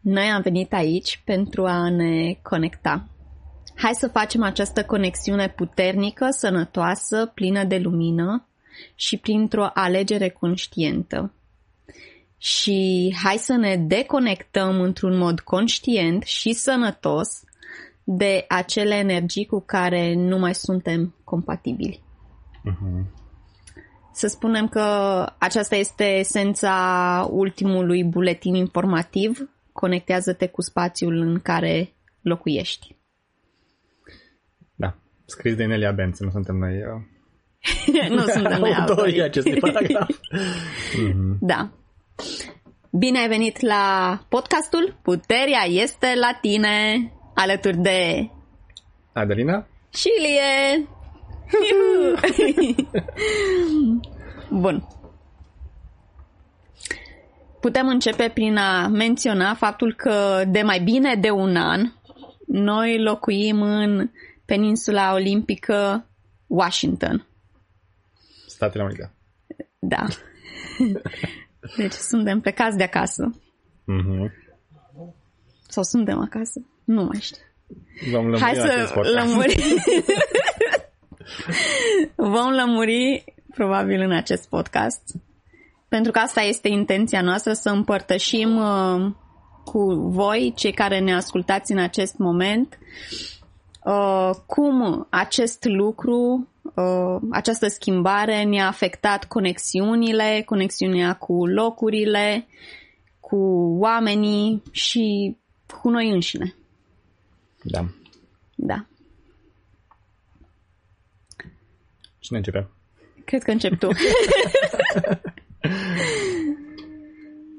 Noi am venit aici pentru a ne conecta. Hai să facem această conexiune puternică, sănătoasă, plină de lumină și printr-o alegere conștientă. Și hai să ne deconectăm într-un mod conștient și sănătos de acele energii cu care nu mai suntem compatibili. Uh-huh. Să spunem că aceasta este esența ultimului buletin informativ. Conectează-te cu spațiul în care locuiești. Da, scris de Nelia Benz, nu suntem noi. Eu. nu suntem noi autorii acestui paragraf. mm-hmm. Da. Bine ai venit la podcastul Puterea este la tine, alături de Adelina și Ilie. Bun. Putem începe prin a menționa faptul că de mai bine de un an noi locuim în peninsula olimpică Washington. Statele Unite. Da. Deci suntem plecați de acasă. Mm-hmm. Sau suntem acasă? Nu mai știu. Vom Hai să lămurim. Vom lămuri probabil în acest podcast. Pentru că asta este intenția noastră, să împărtășim uh, cu voi, cei care ne ascultați în acest moment, uh, cum acest lucru, uh, această schimbare ne-a afectat conexiunile, conexiunea cu locurile, cu oamenii și cu noi înșine. Da. Da. Cine începe? Cred că încep tu.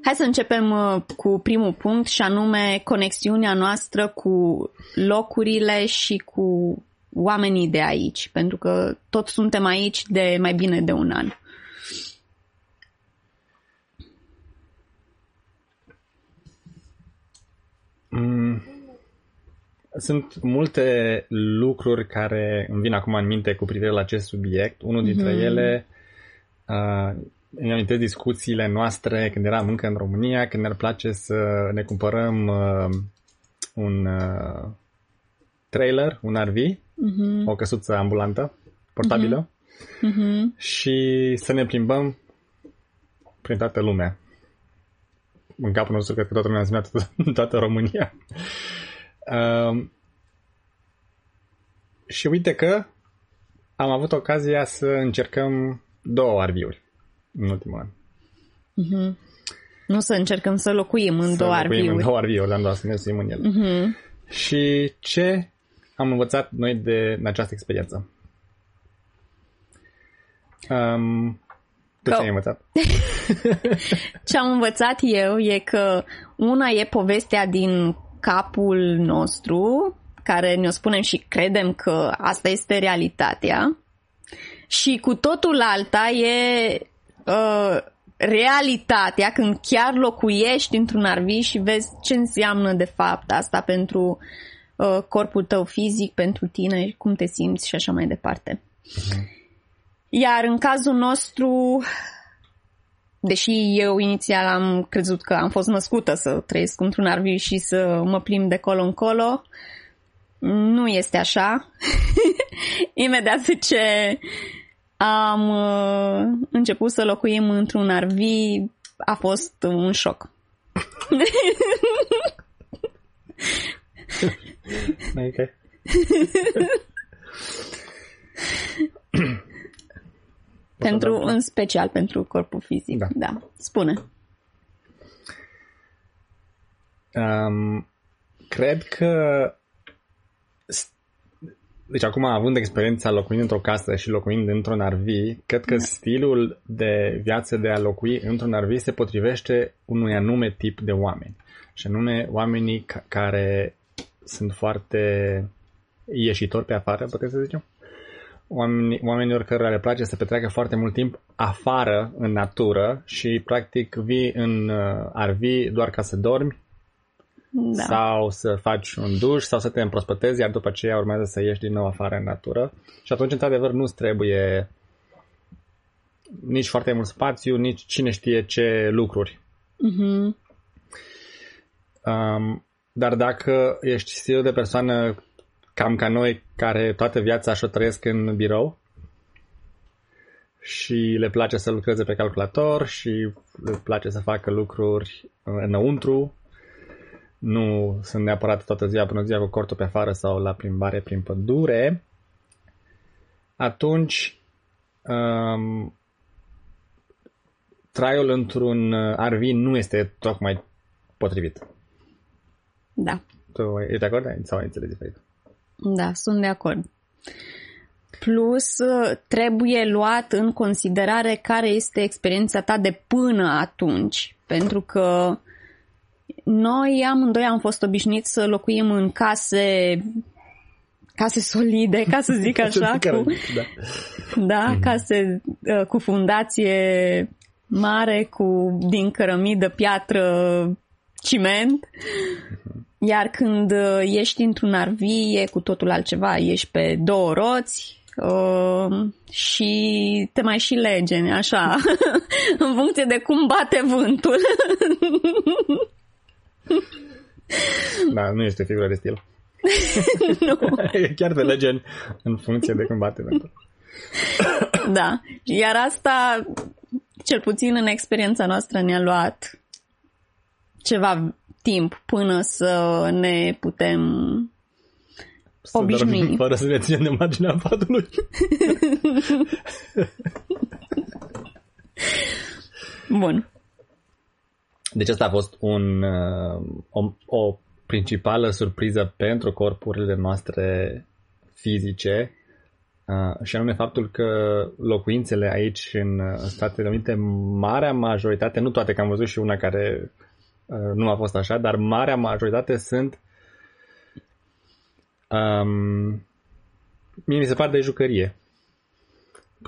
Hai să începem uh, cu primul punct și anume conexiunea noastră cu locurile și cu oamenii de aici, pentru că tot suntem aici de mai bine de un an. Sunt multe lucruri care îmi vin acum în minte cu privire la acest subiect. Unul dintre mm-hmm. ele, uh, îmi amintesc discuțiile noastre când eram încă în România, când ne-ar place să ne cumpărăm uh, un uh, trailer, un RV, mm-hmm. o căsuță ambulantă, portabilă, mm-hmm. și să ne plimbăm prin toată lumea. În capul nostru, cred că toată lumea a zis toată, toată România. Uh, și uite că am avut ocazia să încercăm două arviuri în ultimul an. Uh-huh. Nu să încercăm să locuim în să două arviuri. în două arviuri, dar doar să ne simțim în ele. Uh-huh. Și ce am învățat noi de în această experiență? Um, tu ce ai învățat? ce am învățat eu e că una e povestea din capul nostru, care ne-o spunem și credem că asta este realitatea, și cu totul alta e uh, realitatea când chiar locuiești într-un arvi și vezi ce înseamnă de fapt asta pentru uh, corpul tău fizic, pentru tine, cum te simți și așa mai departe. Uh-huh. Iar în cazul nostru, deși eu inițial am crezut că am fost născută să trăiesc într-un arvi și să mă plimb de colo în colo, nu este așa. Imediat ce am uh, început să locuim într-un RV, a fost un șoc. ok. pentru, în special pentru corpul fizic, da. da. Spune. Um, cred că deci acum având experiența locuind într-o casă și locuind într-un RV, cred că da. stilul de viață de a locui într-un RV se potrivește unui anume tip de oameni. Și anume oamenii ca- care sunt foarte ieșitori pe afară, puteți să zicem? Oamenii, oamenilor care le place să petreacă foarte mult timp afară, în natură și practic vii în uh, RV doar ca să dormi, da. sau să faci un duș sau să te împrospătezi, iar după aceea urmează să ieși din nou afară în natură. Și atunci, într-adevăr, nu-ți trebuie nici foarte mult spațiu, nici cine știe ce lucruri. Mm-hmm. Um, dar dacă ești stilul de persoană cam ca noi, care toată viața și-o trăiesc în birou și le place să lucreze pe calculator și le place să facă lucruri înăuntru, nu sunt neapărat toată ziua până ziua cu cortul pe afară sau la plimbare prin pădure, atunci um, traiul într-un RV nu este tocmai potrivit. Da. Tu ești de acord sau ai înțeles diferit? Da, sunt de acord. Plus, trebuie luat în considerare care este experiența ta de până atunci. Pentru că noi amândoi am fost obișnuiți să locuim în case case solide, ca să zic așa, cu, da, da mm-hmm. case uh, cu fundație mare, cu din cărămidă, piatră, ciment. Mm-hmm. Iar când uh, ești într-un RV e cu totul altceva. Ești pe două roți uh, și te mai și legeni, așa, în funcție de cum bate vântul. da, nu este figură de stil. nu. Chiar te legeni în funcție de cum bate vântul. da, iar asta, cel puțin în experiența noastră, ne-a luat ceva timp până să ne putem să obișnui. fără să ne ținem de marginea patului. Bun. Deci asta a fost un, uh, o, o principală surpriză pentru corpurile noastre fizice uh, și anume faptul că locuințele aici în Statele Unite, marea majoritate, nu toate, că am văzut și una care Uh, nu a fost așa, dar marea majoritate sunt um, mie mi se pare de jucărie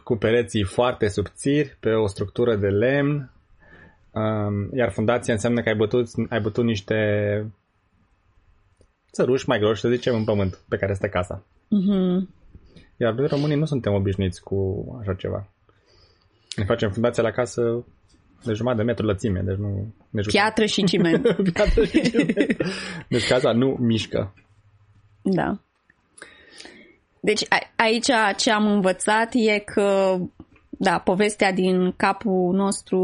cu pereții foarte subțiri pe o structură de lemn um, iar fundația înseamnă că ai bătut, ai bătut niște țăruși mai groși, să zicem, în pământ pe care este casa. Mm-hmm. Iar noi românii nu suntem obișnuiți cu așa ceva. Ne facem fundația la casă de jumătate de metru lățime, deci nu... Ne Piatră și ciment. Piatră și ciment. Deci casa nu mișcă. Da. Deci a- aici ce am învățat e că, da, povestea din capul nostru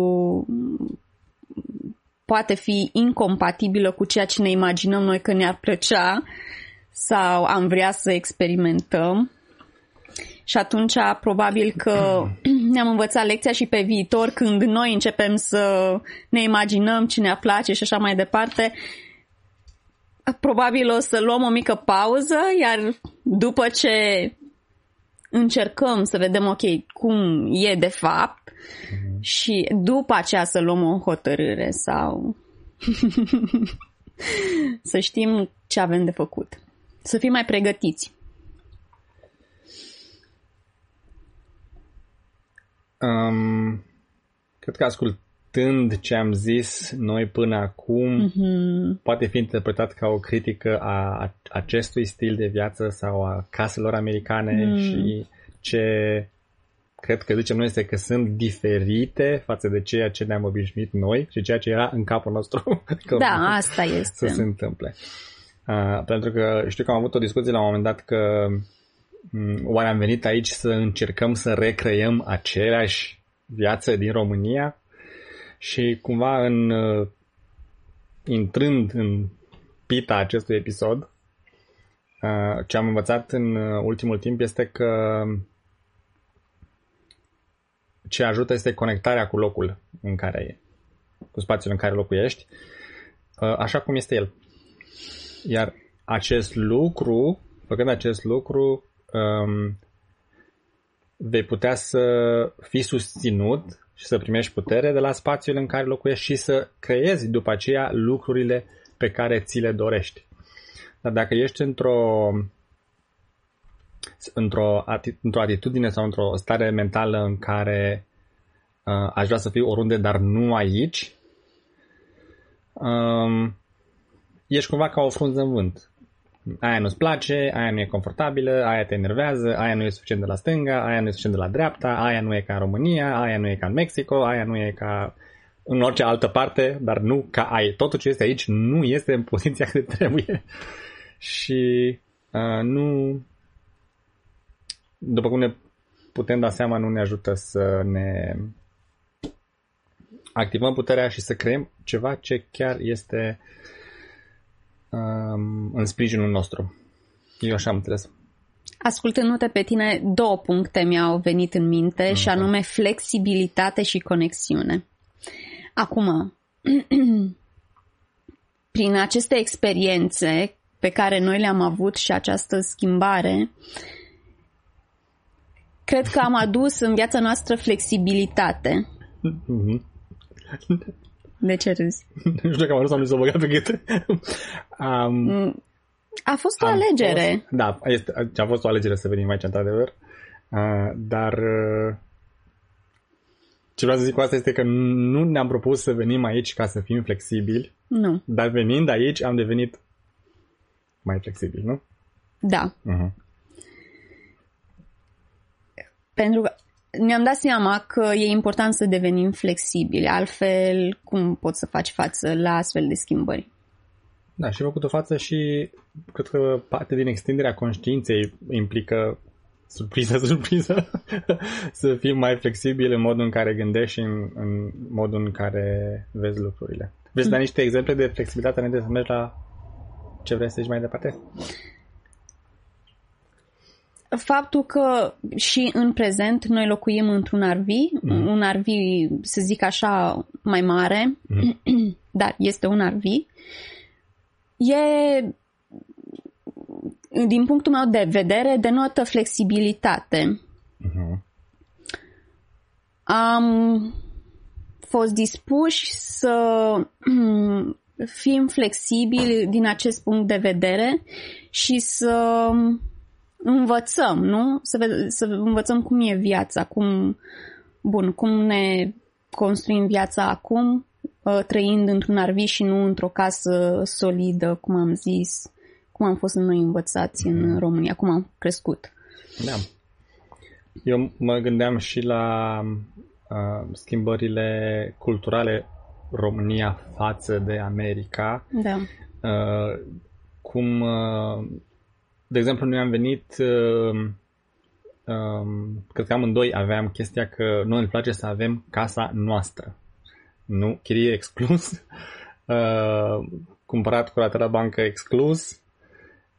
poate fi incompatibilă cu ceea ce ne imaginăm noi că ne-ar plăcea sau am vrea să experimentăm. Și atunci probabil că ne-am învățat lecția și pe viitor când noi începem să ne imaginăm ce ne place și așa mai departe, probabil o să luăm o mică pauză, iar după ce încercăm să vedem, ok, cum e de fapt mm-hmm. și după aceea să luăm o hotărâre sau să știm ce avem de făcut. Să fim mai pregătiți. Um, cred că ascultând ce am zis noi până acum, mm-hmm. poate fi interpretat ca o critică a acestui stil de viață sau a caselor americane mm. și ce cred că zicem noi este că sunt diferite față de ceea ce ne-am obișnuit noi și ceea ce era în capul nostru. da, asta este. Să se întâmple. Uh, pentru că știu că am avut o discuție la un moment dat că Mm, oare am venit aici să încercăm să recreăm aceleași viață din România? Și cumva în uh, intrând în pita acestui episod, uh, ce am învățat în uh, ultimul timp este că ce ajută este conectarea cu locul în care e, cu spațiul în care locuiești, așa cum este el. Iar acest lucru, făcând acest lucru, um, vei putea să fii susținut și să primești putere de la spațiul în care locuiești și să creezi după aceea lucrurile pe care ți le dorești. Dar dacă ești într-o într-o, într-o atitudine sau într-o stare mentală în care uh, aș vrea să fiu oriunde, dar nu aici, um, ești cumva ca o frunză în vânt aia nu-ți place, aia nu e confortabilă, aia te enervează, aia nu e suficient de la stânga, aia nu e suficient de la dreapta, aia nu e ca în România, aia nu e ca în Mexico, aia nu e ca în orice altă parte, dar nu ca ai. Totul ce este aici nu este în poziția cât trebuie. și uh, nu... După cum ne putem da seama, nu ne ajută să ne activăm puterea și să creăm ceva ce chiar este um, în sprijinul nostru. Eu așa am înțeles. Ascultându-te pe tine, două puncte mi-au venit în minte okay. și anume flexibilitate și conexiune. Acum, prin aceste experiențe pe care noi le-am avut și această schimbare, cred că am adus în viața noastră flexibilitate. Mm-hmm. De ce râzi? nu știu dacă am adus sau nu s-o băgat pe gât. um, a fost o alegere. Fost, da, este, a fost o alegere să venim aici, într-adevăr. Uh, dar uh, ce vreau să zic cu asta este că nu ne-am propus să venim aici ca să fim flexibili. Nu. Dar venind aici am devenit mai flexibil, nu? Da. Uh-huh. Pentru că ne-am dat seama că e important să devenim flexibili, altfel cum poți să faci față la astfel de schimbări? Da, și făcut o față și cred că parte din extinderea conștiinței implică surpriză, surpriză, să fii mai flexibil în modul în care gândești și în, în modul în care vezi lucrurile. Vrei să dai niște exemple de flexibilitate înainte să mergi la ce vrei să zici mai departe? Faptul că și în prezent noi locuim într-un RV, mm. un RV, să zic așa, mai mare, mm. dar este un RV, e, din punctul meu de vedere, denotă flexibilitate. Uh-huh. Am fost dispuși să fim flexibili din acest punct de vedere și să învățăm, nu? Să, ve- să învățăm cum e viața, cum, bun, cum ne construim viața acum, Uh, trăind într-un arvi și nu într-o casă solidă, cum am zis, cum am fost noi învățați în mhm. România, cum am crescut. Da. Eu mă gândeam și la uh, schimbările culturale România față de America. Da. Uh, cum, uh, de exemplu, noi am venit, uh, um, cred că amândoi aveam chestia că noi îmi place să avem casa noastră nu, chirie exclus, uh, cumpărat cu la bancă exclus, uh,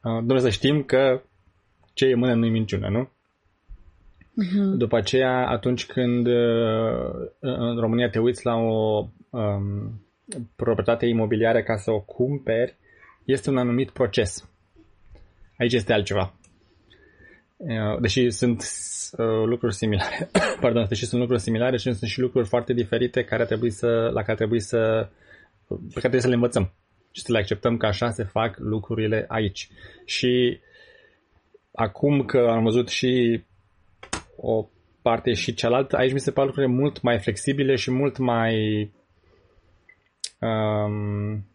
Domnule să știm că ce e mână nu-i minciună, nu? Uh-huh. După aceea, atunci când uh, în România te uiți la o um, proprietate imobiliară ca să o cumperi, este un anumit proces. Aici este altceva. Uh, deși sunt uh, lucruri similare, pardon, deși sunt lucruri similare și sunt și lucruri foarte diferite care trebuie să, la care trebuie să, pe care trebuie să le învățăm și să le acceptăm că așa se fac lucrurile aici. Și acum că am văzut și o parte și cealaltă, aici mi se par lucrurile mult mai flexibile și mult mai um,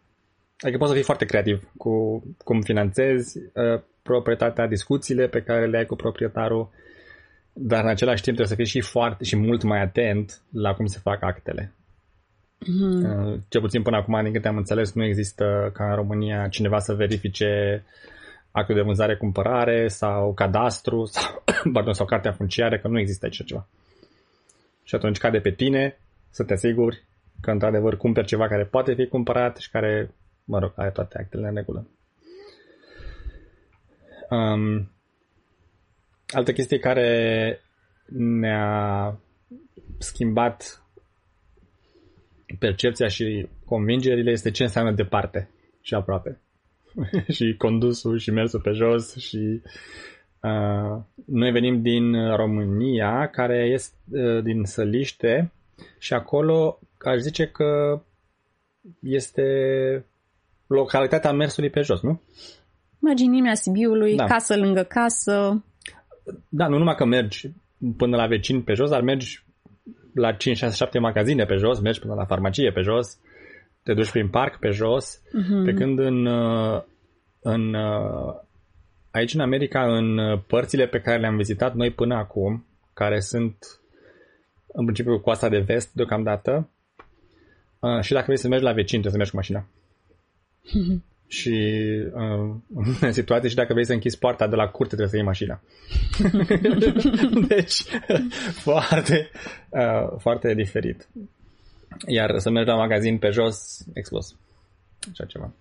adică poți să fii foarte creativ cu cum finanțezi uh, proprietatea, discuțiile pe care le ai cu proprietarul, dar în același timp trebuie să fii și foarte și mult mai atent la cum se fac actele. Mm-hmm. Cel puțin până acum, din câte am înțeles, nu există ca în România cineva să verifice actul de vânzare-cumpărare sau cadastru sau, pardon, sau cartea funciară, că nu există aici ceva. Și atunci cade pe tine să te asiguri că într-adevăr cumperi ceva care poate fi cumpărat și care, mă rog, are toate actele în regulă. Um, altă chestie care ne-a schimbat percepția și convingerile este ce înseamnă departe și aproape. și condusul și mersul pe jos și uh, noi venim din România, care este uh, din Săliște și acolo aș zice că este localitatea mersului pe jos, nu? Marginimea Sibiului, da. casă lângă casă. Da, nu numai că mergi până la vecini pe jos, dar mergi la 5, 6, 7 magazine pe jos, mergi până la farmacie pe jos, te duci prin parc pe jos, uh-huh. pe când în, în aici în America, în părțile pe care le-am vizitat noi până acum, care sunt în principiu coasta de vest deocamdată, uh, și dacă vrei să mergi la vecin, trebuie să mergi cu mașina. și uh, în situație și dacă vrei să închizi poarta de la curte, trebuie să iei mașina. deci, foarte, uh, foarte diferit. Iar să mergi la magazin pe jos, explos. Așa ceva.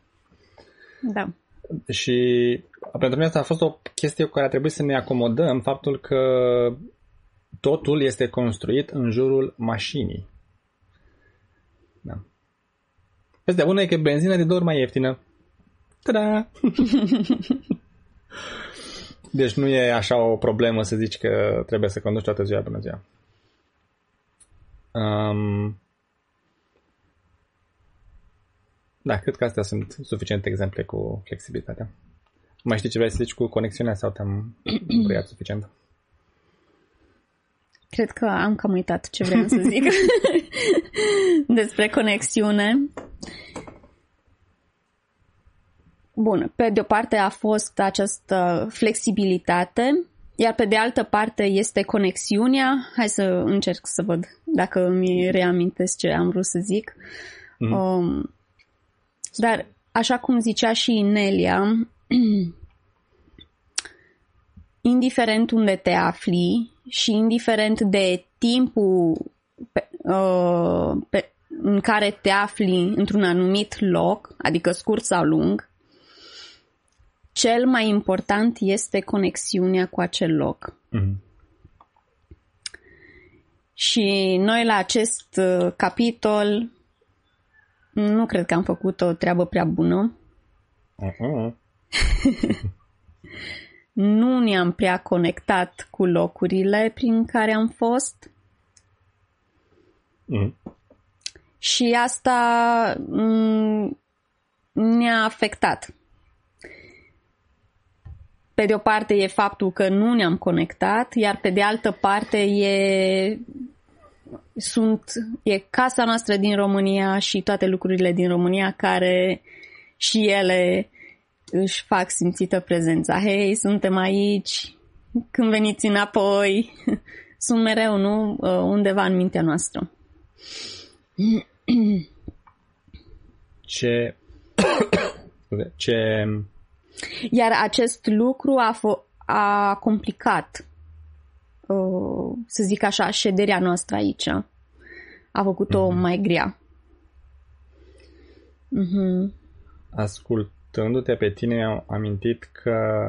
Da. Și pentru mine asta a fost o chestie cu care a trebuit să ne acomodăm faptul că totul este construit în jurul mașinii. Da. Vestea bună e că benzina de două ori mai ieftină. Ta-da! deci nu e așa o problemă să zici că trebuie să conduci toată ziua până ziua. Um, da, cred că astea sunt suficiente exemple cu flexibilitatea. Mai știi ce vrei să zici cu conexiunea sau te-am băiat suficient? Cred că am cam uitat ce vreau să zic despre conexiune. Bun, pe de o parte a fost această flexibilitate, iar pe de altă parte este conexiunea. Hai să încerc să văd dacă mi reamintesc ce am vrut să zic. Mm-hmm. Um, dar, așa cum zicea și Nelia, indiferent unde te afli și indiferent de timpul pe, uh, pe, în care te afli într-un anumit loc, adică scurt sau lung, cel mai important este conexiunea cu acel loc. Mm-hmm. Și noi la acest uh, capitol nu cred că am făcut o treabă prea bună. Uh-huh. nu ne-am prea conectat cu locurile prin care am fost. Uh-huh. Și asta mm, ne-a afectat. Pe de o parte e faptul că nu ne-am conectat, iar pe de altă parte e sunt, e casa noastră din România și toate lucrurile din România care și ele își fac simțită prezența. Hei, suntem aici, când veniți înapoi, sunt mereu, nu? Uh, undeva în mintea noastră. Ce... Ce... Iar acest lucru a, f- a complicat Uh, să zic așa, șederea noastră aici. A făcut-o mm-hmm. mai grea. Mm-hmm. Ascultându-te pe tine, am amintit că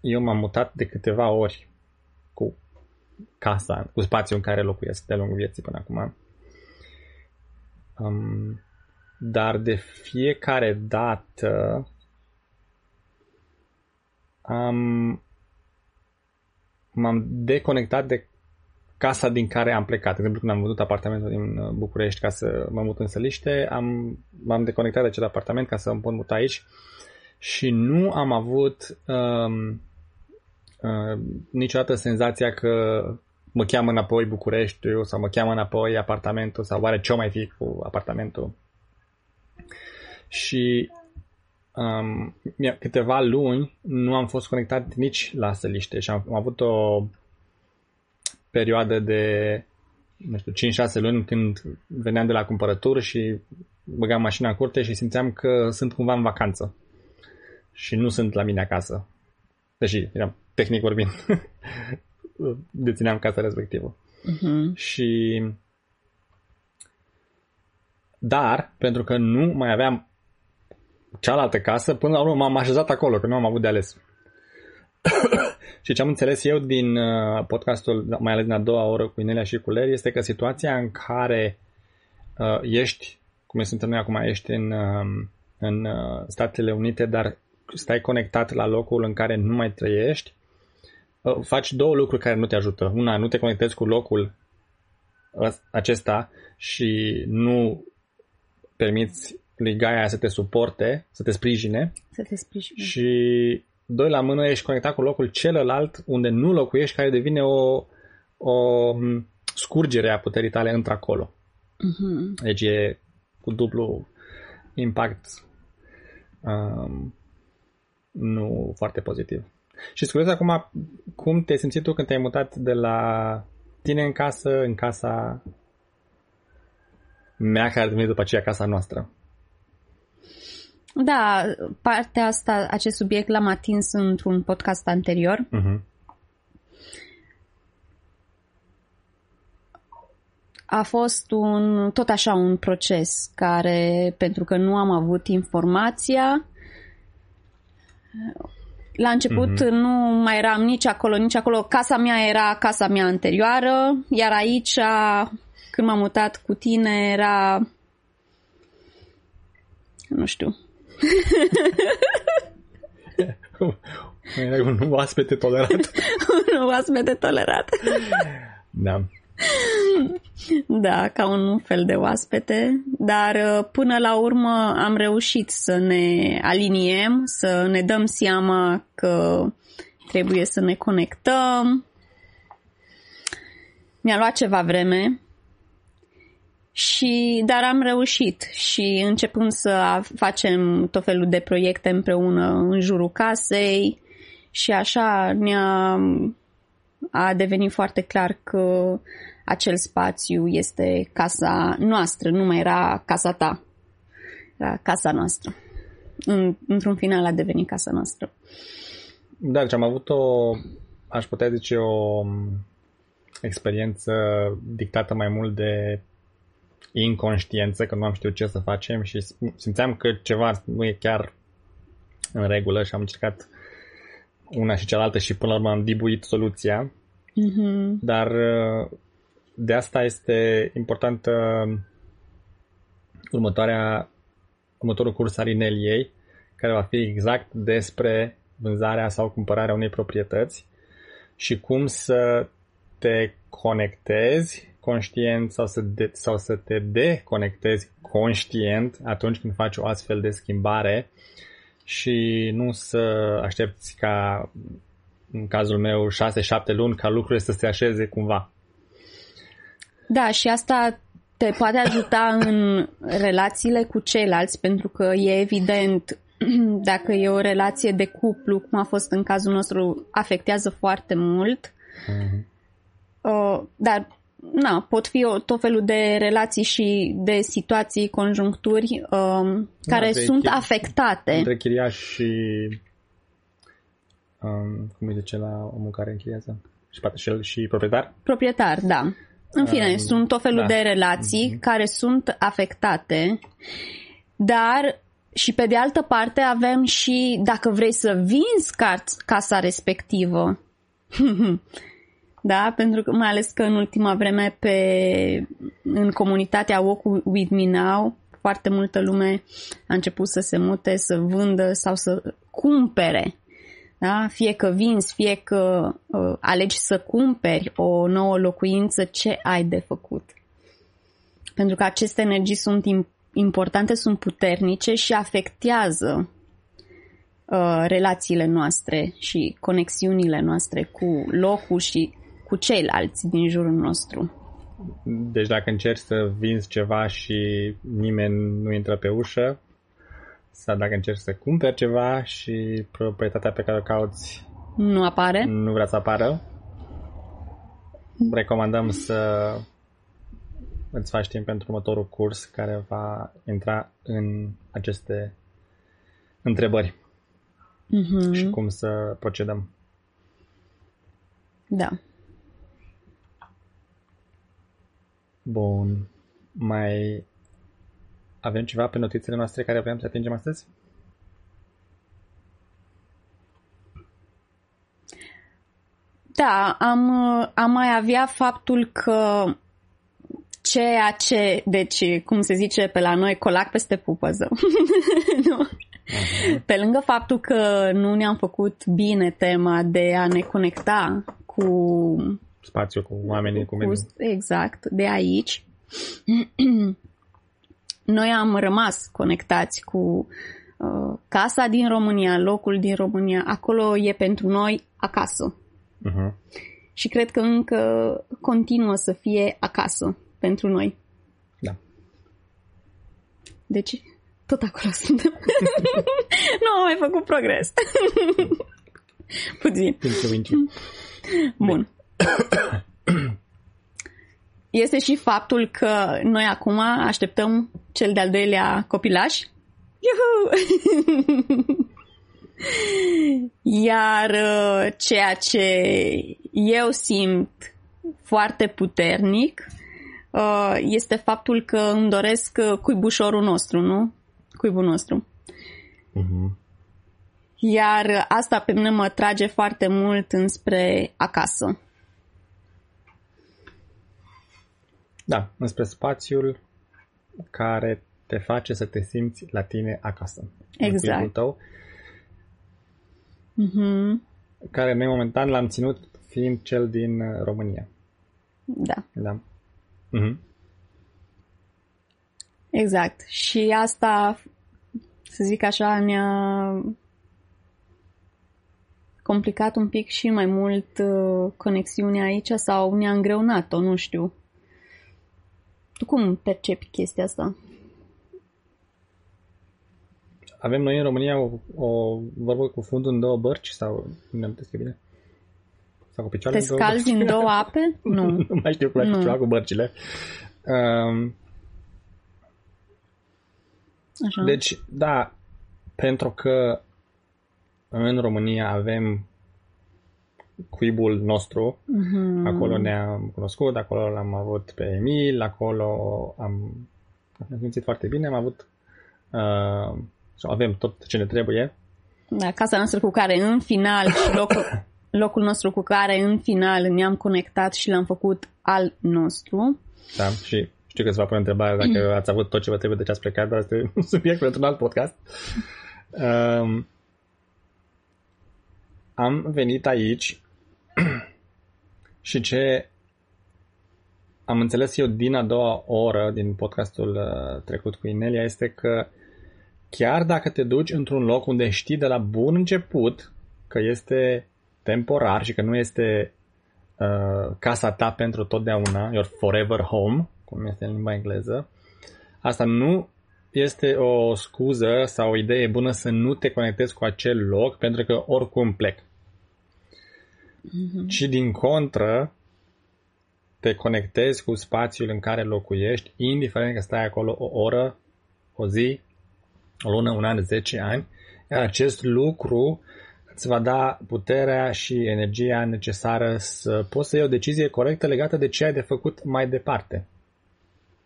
eu m-am mutat de câteva ori cu casa, cu spațiul în care locuiesc de-a lungul vieții până acum. Um, dar de fiecare dată am m-am deconectat de casa din care am plecat. De exemplu, când am văzut apartamentul din uh, București ca să mă mut în Săliște, am, m-am deconectat de acel apartament ca să mă pot muta aici și nu am avut um, uh, niciodată senzația că mă cheamă înapoi București sau mă cheamă înapoi apartamentul sau oare ce mai fi cu apartamentul. Și um, câteva luni nu am fost conectat nici la săliște și am, am avut o perioadă de nu știu, 5-6 luni când veneam de la cumpărături și băgam mașina în curte și simțeam că sunt cumva în vacanță și nu sunt la mine acasă. Deși, eram tehnic vorbind, dețineam casa respectivă. Uh-huh. Și dar, pentru că nu mai aveam cealaltă casă, până la urmă m-am așezat acolo, că nu am avut de ales. și ce am înțeles eu din uh, podcastul, mai ales din a doua oră cu Inelia și cu Leri, este că situația în care uh, ești, cum suntem noi acum, ești în, uh, în uh, Statele Unite, dar stai conectat la locul în care nu mai trăiești, uh, faci două lucruri care nu te ajută. Una, nu te conectezi cu locul acesta și nu permiți ligaia să te suporte, să te sprijine. Să te sprijine. Și doi la mână ești conectat cu locul celălalt unde nu locuiești, care devine o, o scurgere a puterii tale într-acolo. Uh-huh. Deci e cu dublu impact um, nu foarte pozitiv. Și scurios acum cum te-ai simțit tu când te-ai mutat de la tine în casă, în casa mea care devine după aceea casa noastră. Da, partea asta, acest subiect l-am atins într-un podcast anterior. Uh-huh. A fost un, tot așa un proces care, pentru că nu am avut informația, la început uh-huh. nu mai eram nici acolo, nici acolo. Casa mea era casa mea anterioară, iar aici, când m-am mutat cu tine, era... Nu știu. Un oaspete tolerat. un oaspete tolerat. da. Da, ca un fel de oaspete, dar uh, până la urmă am reușit să ne aliniem, să ne dăm seama că trebuie să ne conectăm. Mi-a luat ceva vreme, și, dar am reușit și începând să facem tot felul de proiecte împreună în jurul casei și așa ne-a a devenit foarte clar că acel spațiu este casa noastră, nu mai era casa ta. Era casa noastră. În, într-un final a devenit casa noastră. Da, deci am avut o, aș putea zice, o experiență dictată mai mult de inconștiență, că nu am știut ce să facem și simțeam că ceva nu e chiar în regulă și am încercat una și cealaltă și până la urmă am dibuit soluția. Mm-hmm. Dar de asta este importantă următoarea, următorul curs al Ineliei, care va fi exact despre vânzarea sau cumpărarea unei proprietăți și cum să te conectezi conștient sau să, de, sau să te deconectezi conștient atunci când faci o astfel de schimbare și nu să aștepți ca în cazul meu 6-7 luni ca lucrurile să se așeze cumva. Da, și asta te poate ajuta în relațiile cu ceilalți, pentru că e evident, dacă e o relație de cuplu, cum a fost în cazul nostru, afectează foarte mult. Uh-huh. Uh, dar na, pot fi o, tot felul de relații și de situații, conjuncturi um, care da, sunt chi- afectate. Între chiriaș și um, cum îi zice la omul care închiriază? Și, și, și proprietar? Proprietar, da. În fine, um, sunt tot felul da. de relații mm-hmm. care sunt afectate, dar și pe de altă parte avem și dacă vrei să vinzi casa respectivă. da? Pentru că mai ales că în ultima vreme pe, în comunitatea Walk With Me Now foarte multă lume a început să se mute, să vândă sau să cumpere. Da? Fie că vinzi, fie că uh, alegi să cumperi o nouă locuință, ce ai de făcut? Pentru că aceste energii sunt importante, sunt puternice și afectează uh, relațiile noastre și conexiunile noastre cu locul și cu ceilalți din jurul nostru. Deci dacă încerci să vinzi ceva și nimeni nu intră pe ușă, sau dacă încerci să cumperi ceva și proprietatea pe care o cauți nu apare, nu vrea să apară, recomandăm să îți faci timp pentru următorul curs care va intra în aceste întrebări mm-hmm. și cum să procedăm. Da. Bun. Mai avem ceva pe notițele noastre care vrem să atingem astăzi? Da, am, am mai avea faptul că ceea ce, deci, cum se zice pe la noi, colac peste pupăză. nu. Uh-huh. Pe lângă faptul că nu ne-am făcut bine tema de a ne conecta cu spațiu cu oamenii, cu mediul. Exact, de aici. Noi am rămas conectați cu uh, casa din România, locul din România. Acolo e pentru noi acasă. Uh-huh. Și cred că încă continuă să fie acasă pentru noi. Da. Deci, tot acolo suntem. nu am mai făcut progres. Puțin. Bun. Bine. este și faptul că noi acum așteptăm cel de-al doilea copilaș. Iuhu! Iar uh, ceea ce eu simt foarte puternic uh, este faptul că îmi doresc uh, cuibușorul nostru, nu? Cuibul nostru. Uh-huh. Iar asta pe mine mă trage foarte mult înspre acasă. Da, înspre spațiul care te face să te simți la tine acasă. Exact. Tău, mm-hmm. Care noi momentan l-am ținut fiind cel din uh, România. Da. Da. Mm-hmm. Exact. Și asta, să zic așa, ne-a complicat un pic și mai mult uh, conexiunea aici sau ne-a îngreunat-o, nu știu. Tu cum percepi chestia asta? Avem noi în România o, o vorbă cu fundul în două bărci sau nu am bine? Sau cu picioarele Te scalzi două în două ape? Nu. nu mai știu cum ai ceva cu bărcile. Um, Așa. Deci, da, pentru că în România avem cuibul nostru, mm-hmm. acolo ne-am cunoscut, acolo l-am avut pe Emil, acolo am, am simțit foarte bine, am avut uh, sau avem tot ce ne trebuie. Da, casa noastră cu care în final și locul, locul nostru cu care în final ne-am conectat și l-am făcut al nostru. Da, și știu că se va pune întrebarea dacă ați avut tot ce vă trebuie de ce ați plecat, dar este un subiect pentru un alt podcast. Um, am venit aici și ce am înțeles eu din a doua oră din podcastul uh, trecut cu Inelia este că chiar dacă te duci într-un loc unde știi de la bun început că este temporar și că nu este uh, casa ta pentru totdeauna, your forever home, cum este în limba engleză, asta nu este o scuză sau o idee bună să nu te conectezi cu acel loc pentru că oricum plec. Mm-hmm. Ci din contră, te conectezi cu spațiul în care locuiești, indiferent că stai acolo o oră, o zi, o lună, un an, 10 ani, iar acest lucru îți va da puterea și energia necesară să poți să iei o decizie corectă legată de ce ai de făcut mai departe.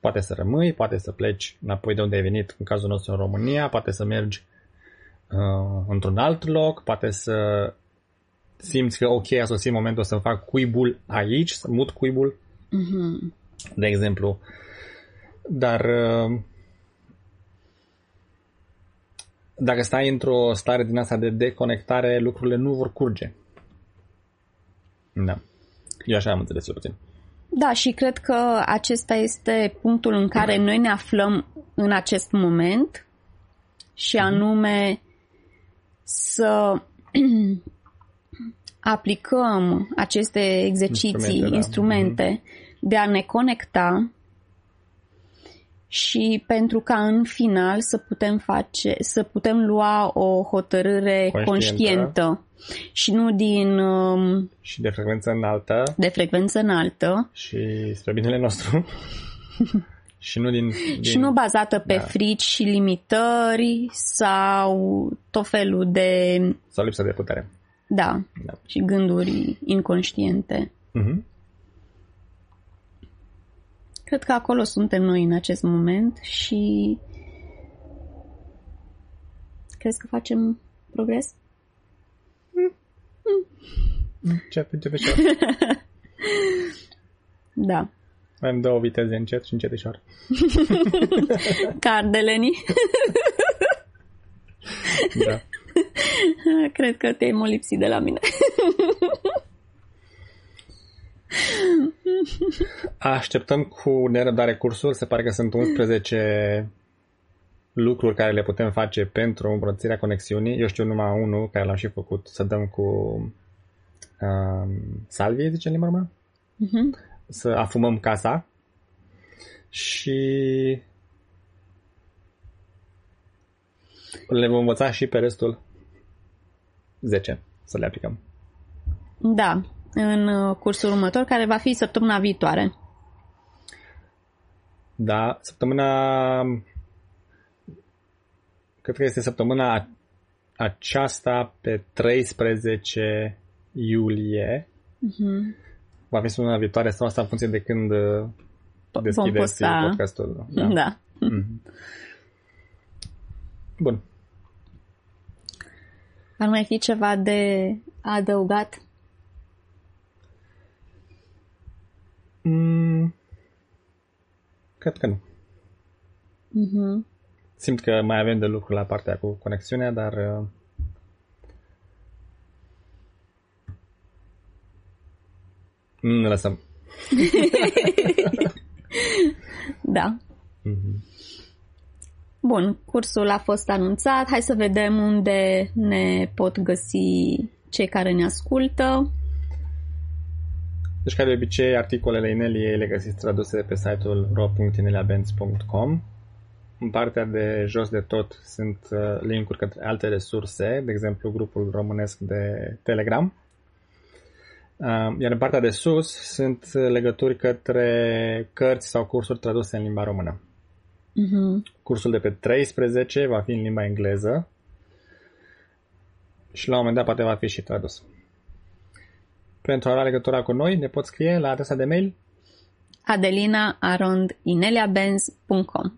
Poate să rămâi, poate să pleci înapoi de unde ai venit, în cazul nostru în România, poate să mergi uh, într-un alt loc, poate să simți că ok, a sosit momentul să fac cuibul aici, să mut cuibul, mm-hmm. de exemplu. Dar uh, dacă stai într-o stare din asta de deconectare, lucrurile nu vor curge. Da. Eu așa am înțeles eu puțin. Da, și cred că acesta este punctul în care noi ne aflăm în acest moment și mhm. anume să aplicăm aceste exerciții, instrumente, da. instrumente de a ne conecta și pentru ca în final să putem face, să putem lua o hotărâre conștientă, conștientă. Și nu din um, și de frecvență înaltă. de frecvență înaltă. Și spre binele nostru. Și nu din, din și nu bazată pe da. frici și limitări sau tot felul de sau lipsa de putere da, da. și gânduri inconștiente uh-huh. Cred că acolo suntem noi în acest moment și crezi că facem progres? Mm. Mm. Încet, încet, încet. da. Avem două viteze, încet și încetișor. Cardeleni. da. Cred că te-ai molipsit de la mine. Așteptăm cu nerăbdare cursul. Se pare că sunt 11 lucruri care le putem face pentru îmbunătățirea conexiunii. Eu știu numai unul care l-am și făcut, să dăm cu um, salvie, zice în limba română? Uh-huh. Să afumăm casa și le vom învăța și pe restul 10 să le aplicăm. Da, în uh, cursul următor, care va fi săptămâna viitoare. Da, săptămâna... Cred că este săptămâna aceasta pe 13 iulie. Uh-huh. Va fi săptămâna viitoare sau asta în funcție de când uh, deschideți posta. podcastul. Da. da. Mhm. Bun. Ar mai fi ceva de adăugat? Mm, cred că nu. Mhm. Simt că mai avem de lucru la partea cu conexiunea, dar uh, nu ne lăsăm. Da. Mhm. Bun, cursul a fost anunțat. Hai să vedem unde ne pot găsi cei care ne ascultă. Deci, ca de obicei, articolele Ineliei le găsiți traduse de pe site-ul ro.ineliabenz.com. În partea de jos de tot sunt uh, linkuri către alte resurse, de exemplu grupul românesc de Telegram. Uh, Iar în partea de sus sunt legături către cărți sau cursuri traduse în limba română. Mhm. Cursul de pe 13 va fi în limba engleză și la un moment dat poate va fi și tradus. Pentru a lua legătura cu noi, ne poți scrie la adresa de mail adelina.ineliabenz.com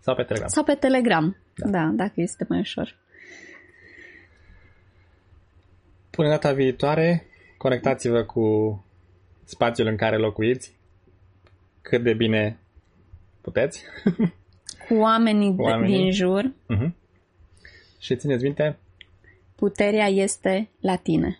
sau pe Telegram. Sau pe Telegram. Da. da, dacă este mai ușor. Până data viitoare, conectați-vă cu spațiul în care locuiți cât de bine puteți Cu oamenii, Cu oamenii. din jur, Mhm. și țineți minte puterea este la tine.